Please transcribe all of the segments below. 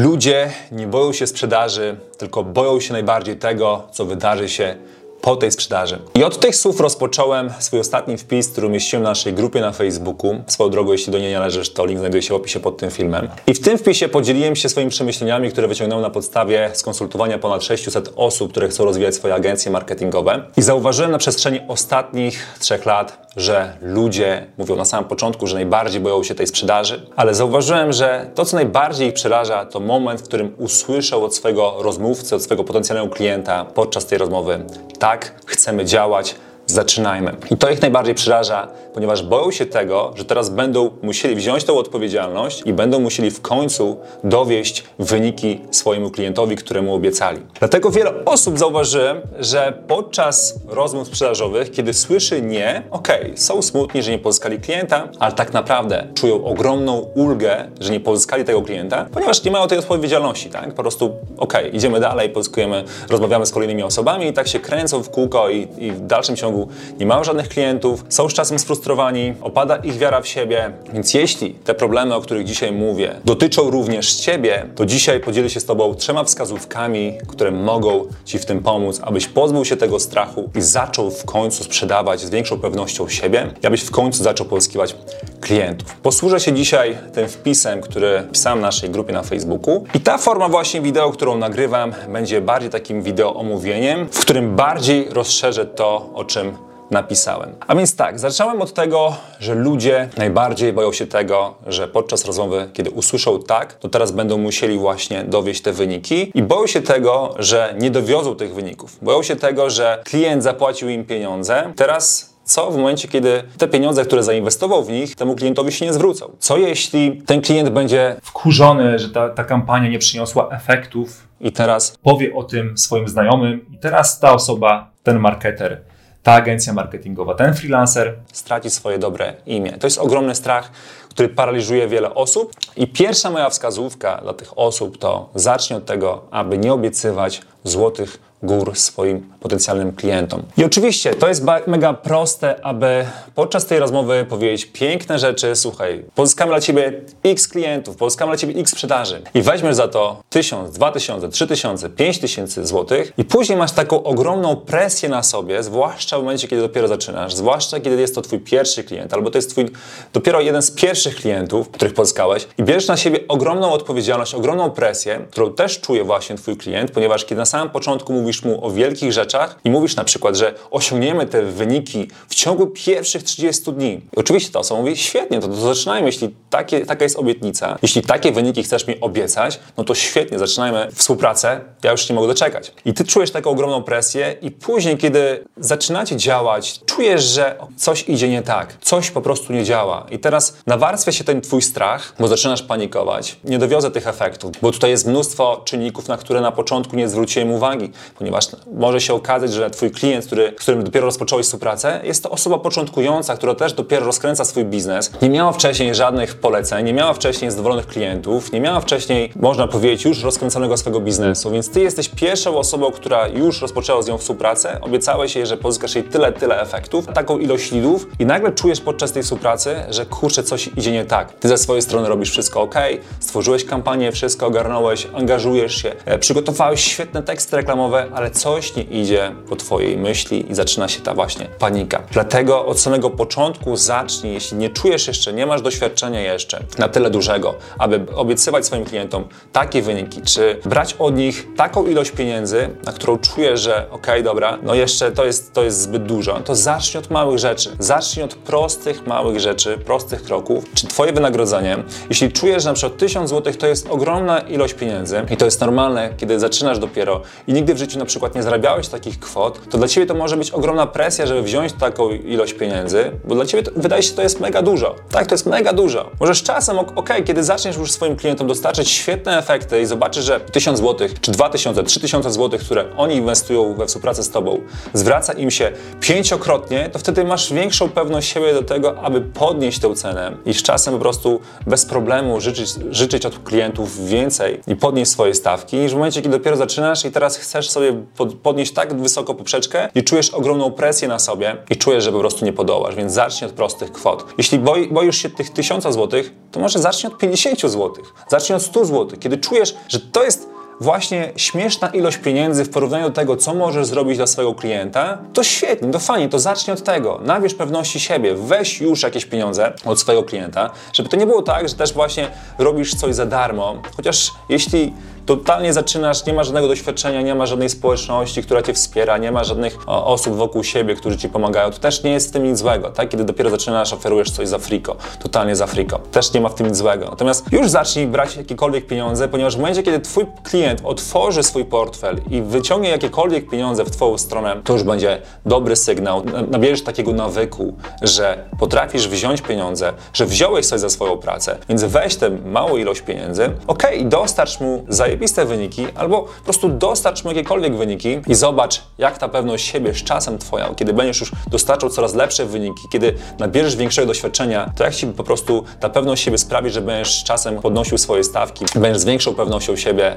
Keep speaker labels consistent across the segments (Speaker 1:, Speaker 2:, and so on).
Speaker 1: Ludzie nie boją się sprzedaży, tylko boją się najbardziej tego, co wydarzy się po tej sprzedaży. I od tych słów rozpocząłem swój ostatni wpis, który umieściłem na naszej grupie na Facebooku. Swoją drogą, jeśli do niej nie należysz, to link znajduje się w opisie pod tym filmem. I w tym wpisie podzieliłem się swoimi przemyśleniami, które wyciągnąłem na podstawie skonsultowania ponad 600 osób, które chcą rozwijać swoje agencje marketingowe. I zauważyłem na przestrzeni ostatnich trzech lat, że ludzie mówią na samym początku, że najbardziej boją się tej sprzedaży, ale zauważyłem, że to, co najbardziej ich przeraża, to moment, w którym usłyszał od swojego rozmówcy, od swojego potencjalnego klienta podczas tej rozmowy: tak, chcemy działać, zaczynajmy. I to ich najbardziej przeraża, ponieważ boją się tego, że teraz będą musieli wziąć tą odpowiedzialność i będą musieli w końcu dowieść wyniki swojemu klientowi, któremu obiecali. Dlatego wiele osób zauważyłem, że podczas rozmów sprzedażowych, kiedy słyszy nie, okej, okay, są smutni, że nie pozyskali klienta, ale tak naprawdę czują ogromną ulgę, że nie pozyskali tego klienta, ponieważ nie mają tej odpowiedzialności, tak? Po prostu, okej, okay, idziemy dalej, pozyskujemy, rozmawiamy z kolejnymi osobami i tak się kręcą w kółko i, i w dalszym ciągu nie mają żadnych klientów, są z czasem sfrustrowani, opada ich wiara w siebie. Więc jeśli te problemy, o których dzisiaj mówię, dotyczą również Ciebie, to dzisiaj podzielę się z Tobą trzema wskazówkami, które mogą Ci w tym pomóc, abyś pozbył się tego strachu i zaczął w końcu sprzedawać z większą pewnością siebie abyś w końcu zaczął pozyskiwać klientów. Posłużę się dzisiaj tym wpisem, który pisałem w naszej grupie na Facebooku i ta forma właśnie wideo, którą nagrywam, będzie bardziej takim wideo omówieniem, w którym bardziej rozszerzę to, o czym napisałem. A więc tak, zacząłem od tego, że ludzie najbardziej boją się tego, że podczas rozmowy, kiedy usłyszą tak, to teraz będą musieli właśnie dowieść te wyniki i boją się tego, że nie dowiozą tych wyników. Boją się tego, że klient zapłacił im pieniądze, teraz co w momencie, kiedy te pieniądze, które zainwestował w nich, temu klientowi się nie zwrócą? Co jeśli ten klient będzie
Speaker 2: wkurzony, że ta, ta kampania nie przyniosła efektów
Speaker 1: i teraz
Speaker 2: powie o tym swoim znajomym i teraz ta osoba, ten marketer ta agencja marketingowa, ten freelancer
Speaker 1: straci swoje dobre imię. To jest ogromny strach, który paraliżuje wiele osób. I pierwsza moja wskazówka dla tych osób to zacznij od tego, aby nie obiecywać złotych gór swoim potencjalnym klientom. I oczywiście to jest mega proste, aby podczas tej rozmowy powiedzieć piękne rzeczy. Słuchaj, pozyskamy dla ciebie x klientów, pozyskamy dla ciebie x sprzedaży i weźmiesz za to 1000, 2000, 3000, 5000 złotych i później masz taką ogromną presję na sobie, zwłaszcza w momencie, kiedy dopiero zaczynasz, zwłaszcza kiedy jest to twój pierwszy klient, albo to jest twój dopiero jeden z pierwszych klientów, których pozyskałeś i bierzesz na siebie ogromną odpowiedzialność, ogromną presję, którą też czuje właśnie twój klient, ponieważ kiedy na samym początku mówisz mówisz mu o wielkich rzeczach i mówisz na przykład, że osiągniemy te wyniki w ciągu pierwszych 30 dni. I oczywiście ta osoba mówi, świetnie, to, to zaczynajmy, jeśli takie, taka jest obietnica, jeśli takie wyniki chcesz mi obiecać, no to świetnie, zaczynajmy współpracę, ja już nie mogę doczekać. I ty czujesz taką ogromną presję i później, kiedy zaczynacie działać, czujesz, że coś idzie nie tak, coś po prostu nie działa. I teraz nawarstwia się ten twój strach, bo zaczynasz panikować. Nie dowiozę tych efektów, bo tutaj jest mnóstwo czynników, na które na początku nie zwróciłem uwagi, ponieważ może się okazać, że twój klient, który, z którym dopiero rozpocząłeś współpracę, jest to osoba początkująca, która też dopiero rozkręca swój biznes. Nie miała wcześniej żadnych poleceń, nie miała wcześniej zadowolonych klientów, nie miała wcześniej, można powiedzieć, już rozkręconego swojego biznesu, więc ty jesteś pierwszą osobą, która już rozpoczęła z nią współpracę, obiecałeś jej, że pozyskasz jej tyle, tyle efektów, taką ilość lidów i nagle czujesz podczas tej współpracy, że kurczę, coś idzie nie tak. Ty ze swojej strony robisz wszystko ok, stworzyłeś kampanię, wszystko ogarnąłeś, angażujesz się, e, przygotowałeś świetne teksty reklamowe, ale coś nie idzie po Twojej myśli i zaczyna się ta właśnie panika. Dlatego od samego początku zacznij, jeśli nie czujesz jeszcze, nie masz doświadczenia jeszcze na tyle dużego, aby obiecywać swoim klientom takie wyniki, czy brać od nich taką ilość pieniędzy, na którą czujesz, że okej, dobra, no jeszcze to jest, to jest zbyt dużo, to zacznij od małych rzeczy. Zacznij od prostych, małych rzeczy, prostych kroków. Czy Twoje wynagrodzenie, jeśli czujesz, że na przykład 1000 zł to jest ogromna ilość pieniędzy i to jest normalne, kiedy zaczynasz dopiero i nigdy w życiu na przykład nie zarabiałeś takich kwot, to dla Ciebie to może być ogromna presja, żeby wziąć taką ilość pieniędzy, bo dla Ciebie to, wydaje się, to jest mega dużo. Tak, to jest mega dużo. Może z czasem, ok, kiedy zaczniesz już swoim klientom dostarczyć świetne efekty i zobaczysz, że 1000 zł, czy 2000, 3000 zł, które oni inwestują we współpracę z Tobą, zwraca im się pięciokrotnie, to wtedy masz większą pewność siebie do tego, aby podnieść tę cenę i z czasem po prostu bez problemu życzyć, życzyć od klientów więcej i podnieść swoje stawki, niż w momencie, kiedy dopiero zaczynasz i teraz chcesz sobie sobie podnieść tak wysoko poprzeczkę i czujesz ogromną presję na sobie i czujesz, że po prostu nie podołasz, więc zacznij od prostych kwot. Jeśli boi, boisz się tych 1000 złotych, to może zacznij od 50 złotych, zacznij od 100 złotych. Kiedy czujesz, że to jest właśnie śmieszna ilość pieniędzy w porównaniu do tego, co możesz zrobić dla swojego klienta, to świetnie, to fajnie, to zacznij od tego. Nabierz pewności siebie, weź już jakieś pieniądze od swojego klienta, żeby to nie było tak, że też właśnie robisz coś za darmo. Chociaż jeśli totalnie zaczynasz, nie ma żadnego doświadczenia, nie ma żadnej społeczności, która cię wspiera, nie ma żadnych o, osób wokół siebie, którzy ci pomagają, to też nie jest w tym nic złego, tak? Kiedy dopiero zaczynasz, oferujesz coś za friko, totalnie za friko. Też nie ma w tym nic złego. Natomiast już zacznij brać jakiekolwiek pieniądze, ponieważ w momencie, kiedy twój klient otworzy swój portfel i wyciągnie jakiekolwiek pieniądze w twoją stronę, to już będzie dobry sygnał. Nabierzesz takiego nawyku, że potrafisz wziąć pieniądze, że wziąłeś coś za swoją pracę, więc weź tę małą ilość pieniędzy, ok, dostarcz mu za zajebiste wyniki, albo po prostu dostarcz mu jakiekolwiek wyniki i zobacz, jak ta pewność siebie z czasem twoja, kiedy będziesz już dostarczał coraz lepsze wyniki, kiedy nabierzesz większego doświadczenia, to jak ci po prostu ta pewność siebie sprawi, że będziesz z czasem podnosił swoje stawki, będziesz z większą pewnością siebie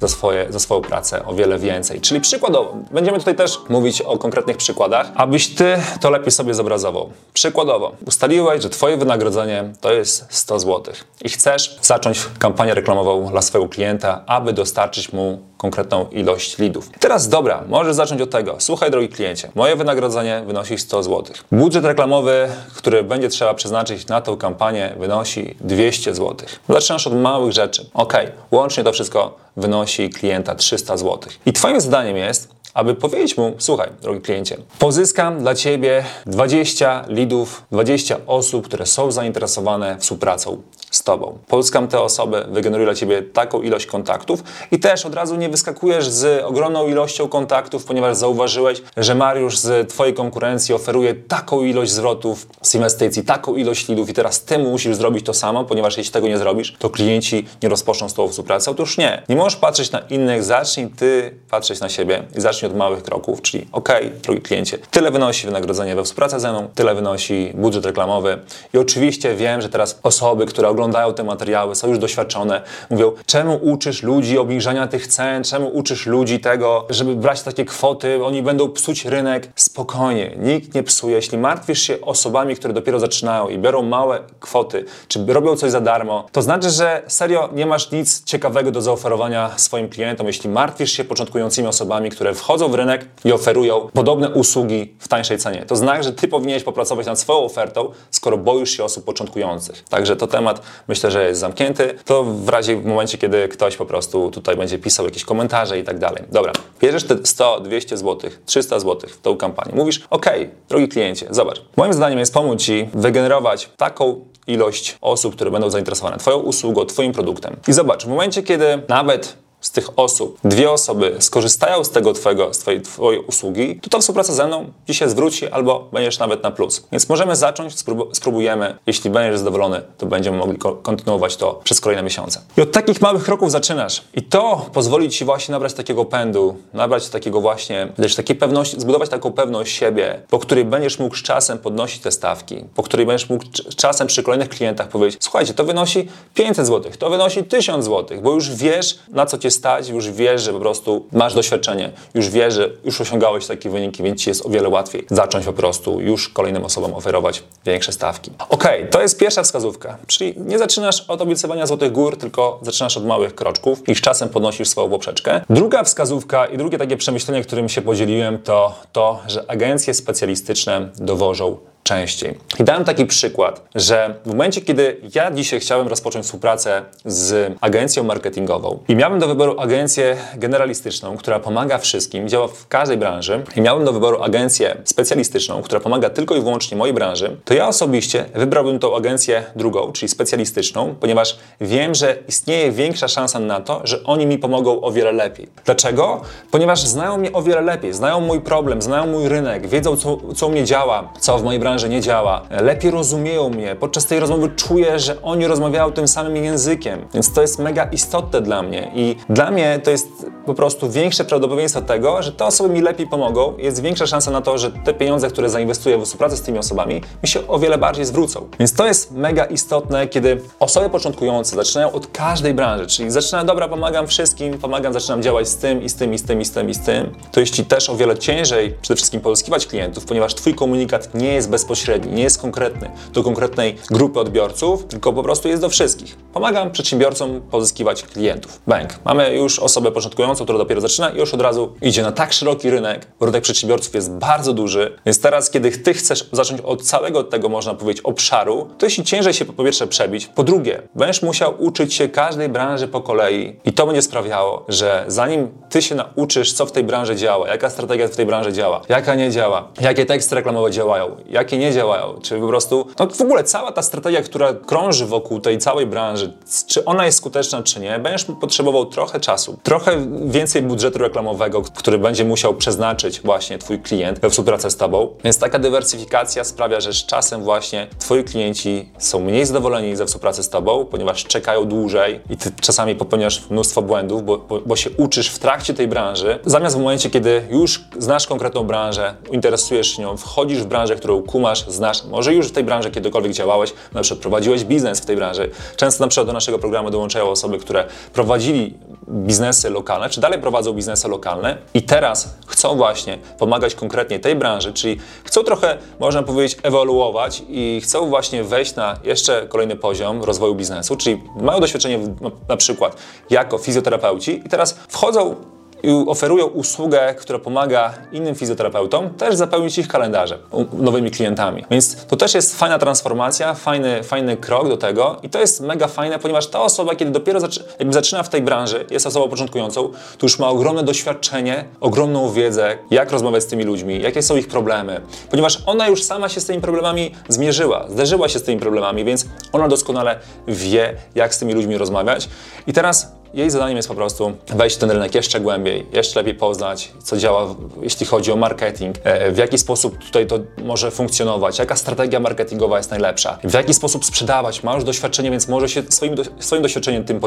Speaker 1: za, swoje, za swoją pracę o wiele więcej. Czyli przykładowo, będziemy tutaj też mówić o konkretnych przykładach, abyś ty to lepiej sobie zobrazował. Przykładowo, ustaliłeś, że twoje wynagrodzenie to jest 100 zł i chcesz zacząć kampanię reklamową dla swojego klienta, aby dostarczyć mu konkretną ilość lidów. teraz dobra, możesz zacząć od tego. Słuchaj, drogi kliencie, moje wynagrodzenie wynosi 100 zł. Budżet reklamowy, który będzie trzeba przeznaczyć na tę kampanię, wynosi 200 zł. Zaczynasz od małych rzeczy. Ok, łącznie to wszystko wynosi klienta 300 zł. I Twoim zadaniem jest aby powiedzieć mu, słuchaj, drogi kliencie, pozyskam dla Ciebie 20 lidów, 20 osób, które są zainteresowane współpracą z Tobą. Pozyskam te osoby, wygeneruję dla Ciebie taką ilość kontaktów i też od razu nie wyskakujesz z ogromną ilością kontaktów, ponieważ zauważyłeś, że Mariusz z Twojej konkurencji oferuje taką ilość zwrotów z inwestycji, taką ilość lidów i teraz Ty musisz zrobić to samo, ponieważ jeśli tego nie zrobisz, to klienci nie rozpoczną z Tobą współpracę. Otóż nie. Nie możesz patrzeć na innych, zacznij Ty patrzeć na siebie i zacznij od małych kroków, czyli ok, drogi kliencie, tyle wynosi wynagrodzenie we współpracy ze mną, tyle wynosi budżet reklamowy i oczywiście wiem, że teraz osoby, które oglądają te materiały, są już doświadczone, mówią, czemu uczysz ludzi obniżania tych cen, czemu uczysz ludzi tego, żeby brać takie kwoty, oni będą psuć rynek. Spokojnie, nikt nie psuje. Jeśli martwisz się osobami, które dopiero zaczynają i biorą małe kwoty, czy robią coś za darmo, to znaczy, że serio nie masz nic ciekawego do zaoferowania swoim klientom. Jeśli martwisz się początkującymi osobami, które wchodzą w rynek i oferują podobne usługi w tańszej cenie. To znak, że ty powinieneś popracować nad swoją ofertą, skoro boisz się osób początkujących. Także to temat myślę, że jest zamknięty. To w razie w momencie, kiedy ktoś po prostu tutaj będzie pisał jakieś komentarze i tak dalej. Dobra, bierzesz te 100, 200 zł, 300 zł w tą kampanię. Mówisz, ok, drogi kliencie, zobacz. Moim zdaniem jest pomóc Ci wygenerować taką ilość osób, które będą zainteresowane Twoją usługą, Twoim produktem. I zobacz, w momencie, kiedy nawet z tych osób, dwie osoby skorzystają z tego twojego, z twojej, twojej usługi, to ta współpraca ze mną ci się zwróci albo będziesz nawet na plus. Więc możemy zacząć, spróbujemy. Jeśli będziesz zadowolony, to będziemy mogli kontynuować to przez kolejne miesiące. I od takich małych kroków zaczynasz. I to pozwoli ci właśnie nabrać takiego pędu, nabrać takiego właśnie, też takiej pewności, zbudować taką pewność siebie, po której będziesz mógł z czasem podnosić te stawki, po której będziesz mógł czasem przy kolejnych klientach powiedzieć, słuchajcie, to wynosi 500 zł, to wynosi 1000 zł, bo już wiesz, na co cię cię stać, już wiesz, że po prostu masz doświadczenie, już wiesz, że już osiągałeś takie wyniki, więc ci jest o wiele łatwiej zacząć po prostu już kolejnym osobom oferować większe stawki. Ok, to jest pierwsza wskazówka, czyli nie zaczynasz od obiecywania złotych gór, tylko zaczynasz od małych kroczków i z czasem podnosisz swoją poprzeczkę. Druga wskazówka i drugie takie przemyślenie, którym się podzieliłem, to to, że agencje specjalistyczne dowożą częściej. I dałem taki przykład, że w momencie, kiedy ja dzisiaj chciałem rozpocząć współpracę z agencją marketingową i miałem do wyboru agencję generalistyczną, która pomaga wszystkim, działa w każdej branży i miałem do wyboru agencję specjalistyczną, która pomaga tylko i wyłącznie mojej branży, to ja osobiście wybrałbym tą agencję drugą, czyli specjalistyczną, ponieważ wiem, że istnieje większa szansa na to, że oni mi pomogą o wiele lepiej. Dlaczego? Ponieważ znają mnie o wiele lepiej, znają mój problem, znają mój rynek, wiedzą, co, co u mnie działa, co w mojej branży branży nie działa, lepiej rozumieją mnie. Podczas tej rozmowy czuję, że oni rozmawiają tym samym językiem, więc to jest mega istotne dla mnie i dla mnie to jest po prostu większe prawdopodobieństwo tego, że te osoby mi lepiej pomogą, jest większa szansa na to, że te pieniądze, które zainwestuję w współpracę z tymi osobami, mi się o wiele bardziej zwrócą. Więc to jest mega istotne, kiedy osoby początkujące zaczynają od każdej branży, czyli zaczynają, dobra, pomagam wszystkim, pomagam, zaczynam działać z tym i z tym i z tym i z tym i z tym, to jest Ci też o wiele ciężej przede wszystkim pozyskiwać klientów, ponieważ Twój komunikat nie jest bezpośredni, nie jest konkretny do konkretnej grupy odbiorców, tylko po prostu jest do wszystkich. Pomagam przedsiębiorcom pozyskiwać klientów. Bank. Mamy już osobę początkującą, która dopiero zaczyna i już od razu idzie na tak szeroki rynek, rynek przedsiębiorców jest bardzo duży, więc teraz, kiedy Ty chcesz zacząć od całego tego, można powiedzieć, obszaru, to jeśli ciężej się po pierwsze przebić, po drugie, będziesz musiał uczyć się każdej branży po kolei i to będzie sprawiało, że zanim Ty się nauczysz, co w tej branży działa, jaka strategia w tej branży działa, jaka nie działa, jakie teksty reklamowe działają, jakie nie działają, czy po prostu, no w ogóle cała ta strategia, która krąży wokół tej całej branży, czy ona jest skuteczna, czy nie, będziesz potrzebował trochę czasu, trochę więcej budżetu reklamowego, który będzie musiał przeznaczyć właśnie Twój klient we współpracę z Tobą. Więc taka dywersyfikacja sprawia, że z czasem właśnie Twoi klienci są mniej zadowoleni ze współpracy z Tobą, ponieważ czekają dłużej i Ty czasami popełniasz mnóstwo błędów, bo, bo, bo się uczysz w trakcie tej branży, zamiast w momencie, kiedy już znasz konkretną branżę, interesujesz się nią, wchodzisz w branżę, którą kumasz, znasz, może już w tej branży kiedykolwiek działałeś, na przykład prowadziłeś biznes w tej branży. Często na przykład do naszego programu dołączają osoby, które prowadzili biznesy lokalne, czy dalej prowadzą biznesy lokalne i teraz chcą właśnie pomagać konkretnie tej branży, czyli chcą trochę, można powiedzieć, ewoluować i chcą właśnie wejść na jeszcze kolejny poziom rozwoju biznesu, czyli mają doświadczenie na przykład jako fizjoterapeuci i teraz wchodzą i oferują usługę, która pomaga innym fizjoterapeutom też zapełnić ich kalendarze nowymi klientami. Więc to też jest fajna transformacja, fajny, fajny krok do tego i to jest mega fajne, ponieważ ta osoba, kiedy dopiero zaczyna w tej branży, jest osobą początkującą, to już ma ogromne doświadczenie, ogromną wiedzę, jak rozmawiać z tymi ludźmi, jakie są ich problemy, ponieważ ona już sama się z tymi problemami zmierzyła, zderzyła się z tymi problemami, więc ona doskonale wie, jak z tymi ludźmi rozmawiać. I teraz jej zadaniem jest po prostu wejść w ten rynek jeszcze głębiej, jeszcze lepiej poznać, co działa, jeśli chodzi o marketing, e, w jaki sposób tutaj to może funkcjonować, jaka strategia marketingowa jest najlepsza, w jaki sposób sprzedawać. Ma już doświadczenie, więc może się swoim, swoim doświadczeniem tym,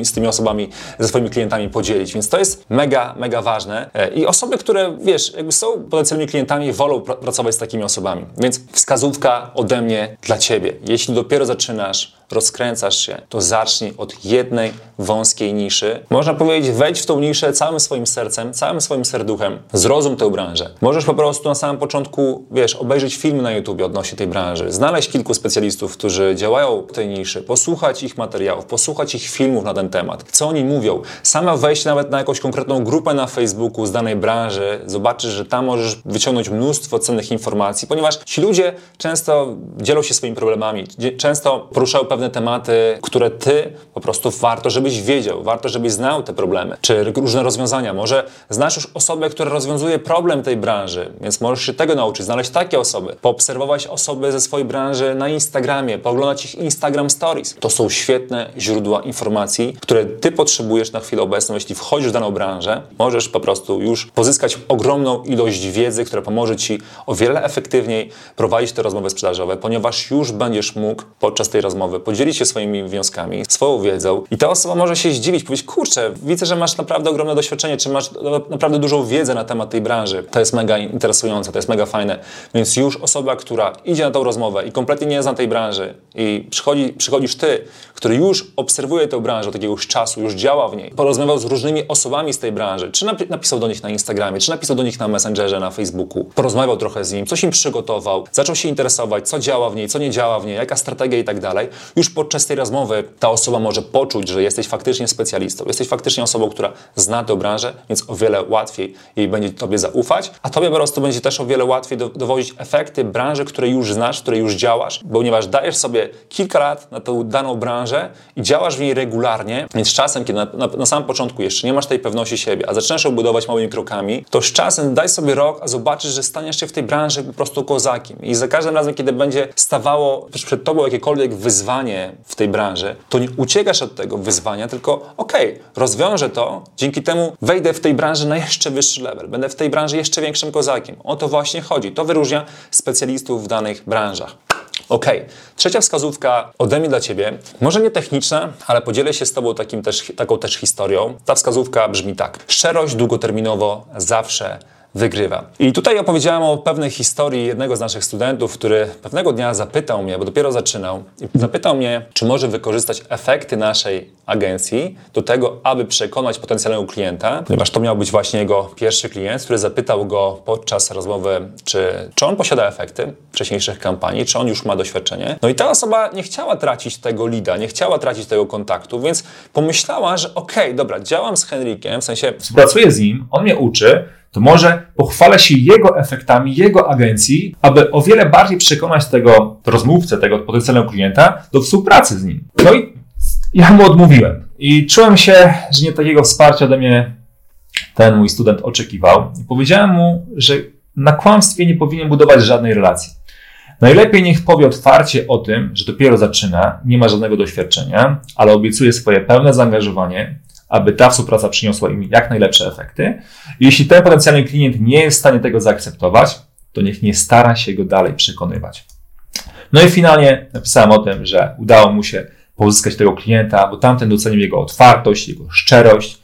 Speaker 1: e, z tymi osobami, ze swoimi klientami podzielić. Więc to jest mega, mega ważne. E, I osoby, które, wiesz, jakby są potencjalnymi klientami, wolą pr pracować z takimi osobami. Więc wskazówka ode mnie dla Ciebie. Jeśli dopiero zaczynasz, rozkręcasz się, to zacznij od jednej wąskiej niszy. Można powiedzieć, wejdź w tą niszę całym swoim sercem, całym swoim serduchem, zrozum tę branżę. Możesz po prostu na samym początku, wiesz, obejrzeć film na YouTube odnośnie tej branży, znaleźć kilku specjalistów, którzy działają w tej niszy, posłuchać ich materiałów, posłuchać ich filmów na ten temat, co oni mówią. Sama wejść nawet na jakąś konkretną grupę na Facebooku z danej branży, zobaczysz, że tam możesz wyciągnąć mnóstwo cennych informacji, ponieważ ci ludzie często dzielą się swoimi problemami, często poruszają pewne pewne tematy, które ty po prostu warto, żebyś wiedział, warto, żebyś znał te problemy, czy różne rozwiązania. Może znasz już osobę, która rozwiązuje problem tej branży, więc możesz się tego nauczyć, znaleźć takie osoby, poobserwować osoby ze swojej branży na Instagramie, pooglądać ich Instagram Stories. To są świetne źródła informacji, które ty potrzebujesz na chwilę obecną, jeśli wchodzisz w daną branżę, możesz po prostu już pozyskać ogromną ilość wiedzy, która pomoże ci o wiele efektywniej prowadzić te rozmowy sprzedażowe, ponieważ już będziesz mógł podczas tej rozmowy podzielić się swoimi wnioskami, swoją wiedzą i ta osoba może się zdziwić, powiedzieć, kurczę, widzę, że masz naprawdę ogromne doświadczenie, czy masz naprawdę dużą wiedzę na temat tej branży. To jest mega interesujące, to jest mega fajne. Więc już osoba, która idzie na tą rozmowę i kompletnie nie zna tej branży i przychodzi, przychodzisz ty, który już obserwuje tę branżę od jakiegoś czasu, już działa w niej, porozmawiał z różnymi osobami z tej branży, czy napisał do nich na Instagramie, czy napisał do nich na Messengerze, na Facebooku, porozmawiał trochę z nim, coś im przygotował, zaczął się interesować, co działa w niej, co nie działa w niej, jaka strategia i tak dalej, już podczas tej rozmowy ta osoba może poczuć, że jesteś faktycznie specjalistą, jesteś faktycznie osobą, która zna tę branżę, więc o wiele łatwiej jej będzie Tobie zaufać, a Tobie po prostu będzie też o wiele łatwiej do, dowodzić efekty branży, której już znasz, której już działasz, ponieważ dajesz sobie kilka lat na tę daną branżę i działasz w niej regularnie, więc czasem, kiedy na, na, na samym początku jeszcze nie masz tej pewności siebie, a zaczynasz ją budować małymi krokami, to z czasem daj sobie rok, a zobaczysz, że staniesz się w tej branży po prostu kozakiem. I za każdym razem, kiedy będzie stawało przed Tobą jakiekolwiek wyzwanie, wyzwanie w tej branży, to nie uciekasz od tego wyzwania, tylko okej, okay, rozwiążę to, dzięki temu wejdę w tej branży na jeszcze wyższy level, będę w tej branży jeszcze większym kozakiem. O to właśnie chodzi. To wyróżnia specjalistów w danych branżach. Ok, trzecia wskazówka ode mnie dla Ciebie, może nie techniczna, ale podzielę się z Tobą takim też, taką też historią. Ta wskazówka brzmi tak. Szczerość długoterminowo zawsze wygrywa. I tutaj opowiedziałem o pewnej historii jednego z naszych studentów, który pewnego dnia zapytał mnie, bo dopiero zaczynał, i zapytał mnie, czy może wykorzystać efekty naszej agencji do tego, aby przekonać potencjalnego klienta, ponieważ to miał być właśnie jego pierwszy klient, który zapytał go podczas rozmowy, czy, czy on posiada efekty wcześniejszych kampanii, czy on już ma doświadczenie. No i ta osoba nie chciała tracić tego lida, nie chciała tracić tego kontaktu, więc pomyślała, że okej, okay, dobra, działam z Henrykiem, w sensie...
Speaker 2: Współpracuję z nim, on mnie uczy, to może pochwalę się jego efektami, jego agencji, aby o wiele bardziej przekonać tego rozmówcę, tego potencjalnego klienta do współpracy z nim. No i ja mu odmówiłem. I czułem się, że nie takiego wsparcia ode mnie ten mój student oczekiwał. I powiedziałem mu, że na kłamstwie nie powinien budować żadnej relacji. Najlepiej niech powie otwarcie o tym, że dopiero zaczyna, nie ma żadnego doświadczenia, ale obiecuje swoje pełne zaangażowanie aby ta współpraca przyniosła im jak najlepsze efekty. Jeśli ten potencjalny klient nie jest w stanie tego zaakceptować, to niech nie stara się go dalej przekonywać. No i finalnie napisałem o tym, że udało mu się pozyskać tego klienta, bo tamten docenił jego otwartość, jego szczerość.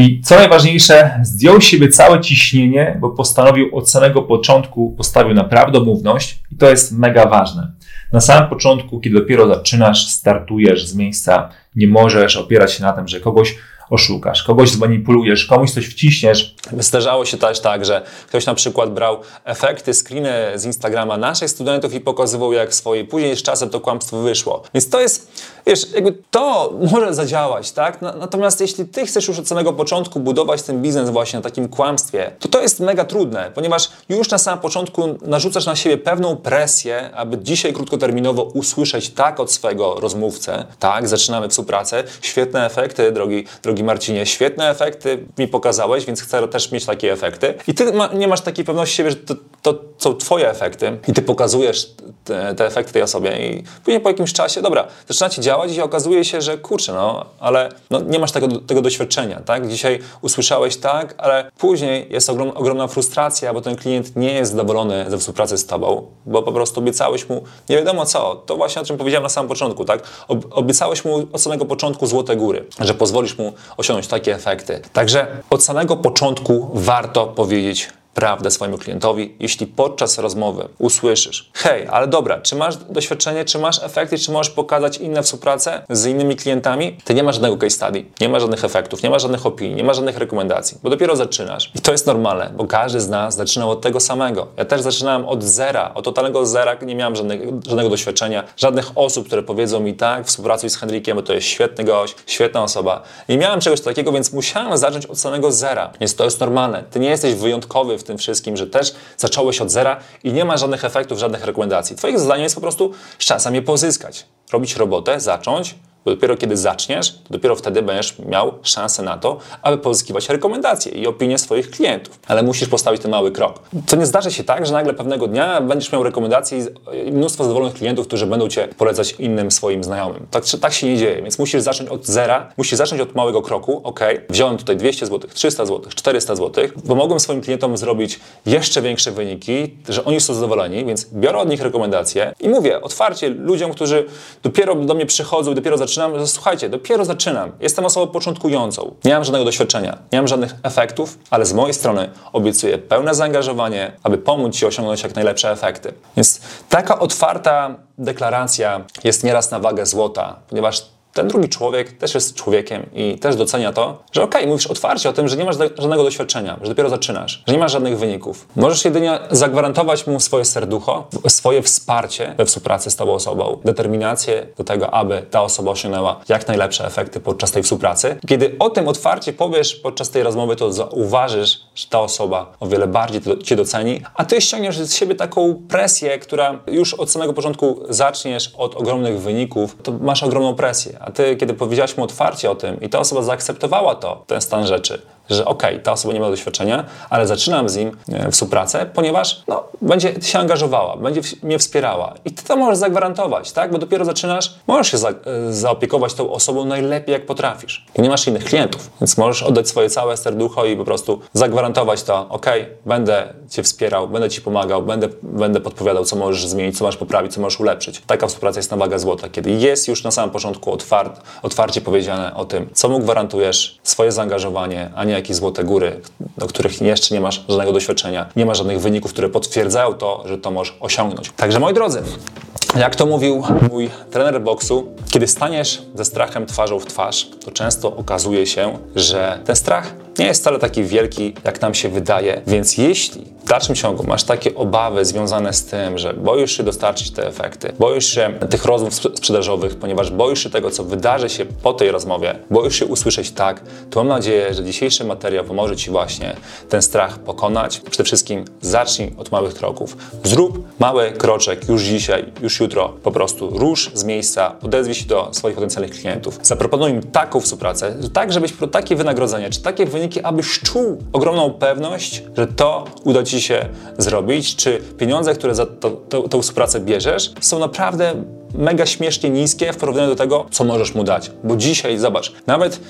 Speaker 2: I co najważniejsze, zdjął z siebie całe ciśnienie, bo postanowił od samego początku, postawił na prawdomówność i to jest mega ważne. Na samym początku, kiedy dopiero zaczynasz, startujesz z miejsca, nie możesz opierać się na tym, że kogoś oszukasz, kogoś zmanipulujesz, komuś coś wciśniesz.
Speaker 1: Zdarzało się też tak, że ktoś na przykład brał efekty, screeny z Instagrama naszych studentów i pokazywał jak swoje. Później z czasem to kłamstwo wyszło. Więc to jest, wiesz, jakby to może zadziałać, tak? Natomiast jeśli ty chcesz już od samego początku budować ten biznes właśnie na takim kłamstwie, to to jest mega trudne, ponieważ już na samym początku narzucasz na siebie pewną presję, aby dzisiaj krótkoterminowo usłyszeć tak od swojego rozmówcę, tak, zaczynamy współpracę, świetne efekty, drogi, drogi Marcinie, świetne efekty mi pokazałeś, więc chcę też mieć takie efekty. I ty ma, nie masz takiej pewności siebie, że to, to są twoje efekty i ty pokazujesz te, te, efekty tej osobie i później po jakimś czasie, dobra, zaczynacie działać i okazuje się, że kurczę, no, ale no, nie masz tego, tego doświadczenia, tak? Dzisiaj usłyszałeś tak, ale później jest ogrom, ogromna frustracja, bo ten klient nie jest zadowolony ze współpracy z tobą, bo po prostu obiecałeś mu nie wiadomo co. To właśnie o czym powiedziałem na samym początku, tak? Obiecałeś mu od samego początku złote góry, że pozwolisz mu osiągnąć takie efekty. Także od samego początku warto powiedzieć prawdę swojemu klientowi, jeśli podczas rozmowy usłyszysz, hej, ale dobra, czy masz doświadczenie, czy masz efekty, czy możesz pokazać inne współpracę z innymi klientami, ty nie masz żadnego case study, nie ma żadnych efektów, nie ma żadnych opinii, nie ma żadnych rekomendacji, bo dopiero zaczynasz. I to jest normalne, bo każdy z nas zaczynał od tego samego. Ja też zaczynałem od zera, od totalnego zera, nie miałem żadnego, żadnego doświadczenia, żadnych osób, które powiedzą mi tak, współpracuj z Henrykiem, bo to jest świetny gość, świetna osoba. Nie miałem czegoś takiego, więc musiałem zacząć od samego zera. Więc to jest normalne. Ty nie jesteś wyjątkowy w tym wszystkim, że też zacząłeś od zera i nie ma żadnych efektów, żadnych rekomendacji. Twoim zadaniem jest po prostu z czasem je pozyskać. Robić robotę, zacząć, bo dopiero kiedy zaczniesz, to dopiero wtedy będziesz miał szansę na to, aby pozyskiwać rekomendacje i opinie swoich klientów. Ale musisz postawić ten mały krok. To nie zdarzy się tak, że nagle pewnego dnia będziesz miał rekomendacje i mnóstwo zadowolonych klientów, którzy będą cię polecać innym swoim znajomym. Tak, tak się nie dzieje, więc musisz zacząć od zera, musisz zacząć od małego kroku. Ok, wziąłem tutaj 200 zł, 300 zł, 400 zł, bo mogłem swoim klientom zrobić jeszcze większe wyniki, że oni są zadowoleni, więc biorę od nich rekomendacje i mówię otwarcie ludziom, którzy dopiero do mnie przychodzą, dopiero zaczynają zaczynam, że słuchajcie, dopiero zaczynam. Jestem osobą początkującą. Nie mam żadnego doświadczenia, nie mam żadnych efektów, ale z mojej strony obiecuję pełne zaangażowanie, aby pomóc Ci osiągnąć jak najlepsze efekty. Więc taka otwarta deklaracja jest nieraz na wagę złota, ponieważ ten drugi człowiek też jest człowiekiem i też docenia to, że okej, okay, mówisz otwarcie o tym, że nie masz żadnego doświadczenia, że dopiero zaczynasz, że nie masz żadnych wyników. Możesz jedynie zagwarantować mu swoje serducho, swoje wsparcie we współpracy z tą osobą, determinację do tego, aby ta osoba osiągnęła jak najlepsze efekty podczas tej współpracy. Kiedy o tym otwarcie powiesz podczas tej rozmowy, to zauważysz, że ta osoba o wiele bardziej cię doceni, a ty ściągniesz z siebie taką presję, która już od samego początku zaczniesz od ogromnych wyników, to masz ogromną presję a ty, kiedy powiedziałaś mu otwarcie o tym i ta osoba zaakceptowała to, ten stan rzeczy, że okej, okay, ta osoba nie ma doświadczenia, ale zaczynam z nim e, współpracę, ponieważ no, będzie się angażowała, będzie mnie wspierała. I ty to możesz zagwarantować, tak? Bo dopiero zaczynasz, możesz się za, e, zaopiekować tą osobą najlepiej, jak potrafisz. I nie masz innych klientów, więc możesz oddać swoje całe serducho i po prostu zagwarantować to, ok, będę cię wspierał, będę ci pomagał, będę, będę podpowiadał, co możesz zmienić, co masz poprawić, co możesz ulepszyć. Taka współpraca jest na wagę złota, kiedy jest już na samym początku otwarcie powiedziane o tym, co mu gwarantujesz, swoje zaangażowanie, a nie jakieś złote góry, do których jeszcze nie masz żadnego doświadczenia, nie ma żadnych wyników, które potwierdzają to, że to możesz osiągnąć. Także moi drodzy, jak to mówił mój trener boksu, kiedy staniesz ze strachem twarzą w twarz, to często okazuje się, że ten strach nie jest wcale taki wielki, jak nam się wydaje. Więc jeśli w dalszym ciągu masz takie obawy związane z tym, że boisz się dostarczyć te efekty, boisz się tych rozmów sprzedażowych, ponieważ boisz się tego, co wydarzy się po tej rozmowie, boisz się usłyszeć tak, to mam nadzieję, że dzisiejszy materiał pomoże Ci właśnie ten strach pokonać. Przede wszystkim zacznij od małych kroków. Zrób mały kroczek już dzisiaj, już jutro. Po prostu rusz z miejsca, odezwij się do swoich potencjalnych klientów. Zaproponuj im taką współpracę, tak żebyś takie wynagrodzenie, czy takie wyniki, abyś czuł ogromną pewność, że to uda Ci się zrobić, czy pieniądze, które za to, tą współpracę bierzesz, są naprawdę mega śmiesznie niskie w porównaniu do tego, co możesz mu dać. Bo dzisiaj, zobacz, nawet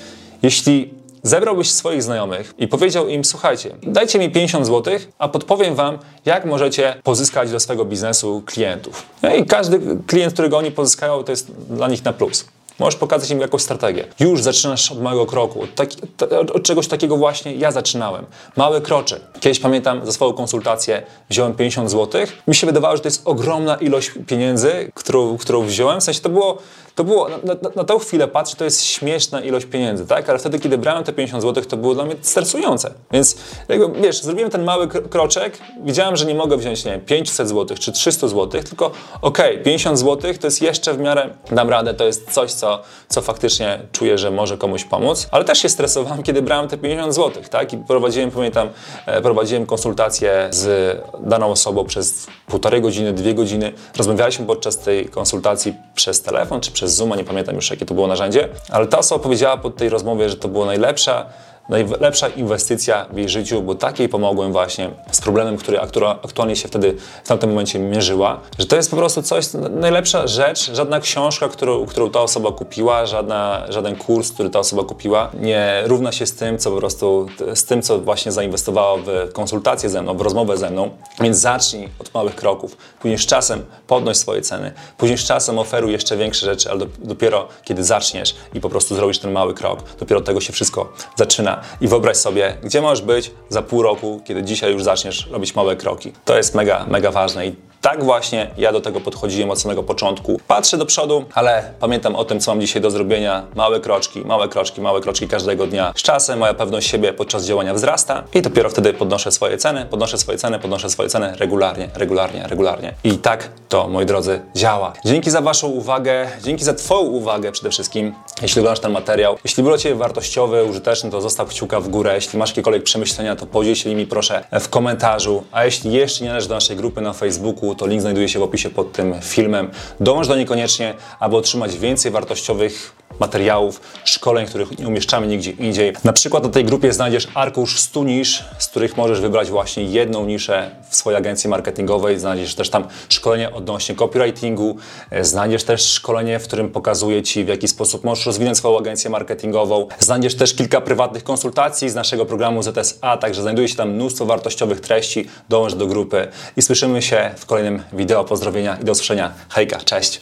Speaker 1: jeśli zebrałbyś swoich znajomych i powiedział im: Słuchajcie, dajcie mi 50 zł, a podpowiem wam, jak możecie pozyskać do swojego biznesu klientów. No I każdy klient, którego oni pozyskają, to jest dla nich na plus. Możesz pokazać im jakąś strategię. Już zaczynasz od małego kroku, od, od, czegoś takiego właśnie ja zaczynałem. Mały kroczek. Kiedyś pamiętam za swoją konsultację wziąłem 50 zł. Mi się wydawało, że to jest ogromna ilość pieniędzy, którą, którą wziąłem. W sensie to było to było, na, na, na tą chwilę patrzę, to jest śmieszna ilość pieniędzy, tak? Ale wtedy, kiedy brałem te 50 zł, to było dla mnie stresujące. Więc jakby, wiesz, zrobiłem ten mały kroczek, widziałem, że nie mogę wziąć, nie wiem, 500 zł czy 300 zł, tylko okej, okay, 50 zł to jest jeszcze w miarę, dam radę, to jest coś, co, co faktycznie czuję, że może komuś pomóc, ale też się stresowałem, kiedy brałem te 50 zł, tak? I prowadziłem, pamiętam, e, prowadziłem konsultację z daną osobą przez półtorej godziny, dwie godziny. Rozmawialiśmy podczas tej konsultacji przez telefon czy przez przez Zooma, nie pamiętam już jakie to było narzędzie, ale ta osoba powiedziała po tej rozmowie, że to było najlepsza najlepsza inwestycja w jej życiu, bo takiej pomogłem właśnie z problemem, który aktualnie się wtedy w tamtym momencie mierzyła, że to jest po prostu coś, najlepsza rzecz, żadna książka, którą, którą ta osoba kupiła, żadna, żaden kurs, który ta osoba kupiła, nie równa się z tym, co po prostu, z tym, co właśnie zainwestowała w konsultację ze mną, w rozmowę ze mną, więc zacznij od małych kroków, później z czasem podnoś swoje ceny, później z czasem oferuj jeszcze większe rzeczy, ale dopiero kiedy zaczniesz i po prostu zrobisz ten mały krok, dopiero od tego się wszystko zaczyna i wyobraź sobie, gdzie możesz być za pół roku, kiedy dzisiaj już zaczniesz robić małe kroki. To jest mega, mega ważne i tak właśnie ja do tego podchodziłem od samego początku. Patrzę do przodu, ale pamiętam o tym, co mam dzisiaj do zrobienia. Małe kroczki, małe kroczki, małe kroczki każdego dnia. Z czasem moja pewność siebie podczas działania wzrasta i dopiero wtedy podnoszę swoje ceny, podnoszę swoje ceny, podnoszę swoje ceny regularnie, regularnie, regularnie. I tak to, moi drodzy, działa. Dzięki za Waszą uwagę, dzięki za Twoją uwagę przede wszystkim, jeśli oglądasz ten materiał. Jeśli był dla Ciebie wartościowy, użyteczny, to zostaw kciuka w górę. Jeśli masz jakiekolwiek przemyślenia, to podziel się nimi proszę w komentarzu. A jeśli jeszcze nie należysz do naszej grupy na Facebooku, to link znajduje się w opisie pod tym filmem. Dąż do niej koniecznie, aby otrzymać więcej wartościowych materiałów, szkoleń, których nie umieszczamy nigdzie indziej. Na przykład na tej grupie znajdziesz arkusz 100 nisz, z których możesz wybrać właśnie jedną niszę w swojej agencji marketingowej. Znajdziesz też tam szkolenie odnośnie copywritingu, e, znajdziesz też szkolenie, w którym pokazuję Ci, w jaki sposób możesz rozwinąć swoją agencję marketingową. Znajdziesz też kilka prywatnych konsultacji z naszego programu ZSA, także znajduje się tam mnóstwo wartościowych treści. Dołącz do grupy i słyszymy się w kolejnym wideo. Pozdrowienia i do usłyszenia. Hejka, cześć!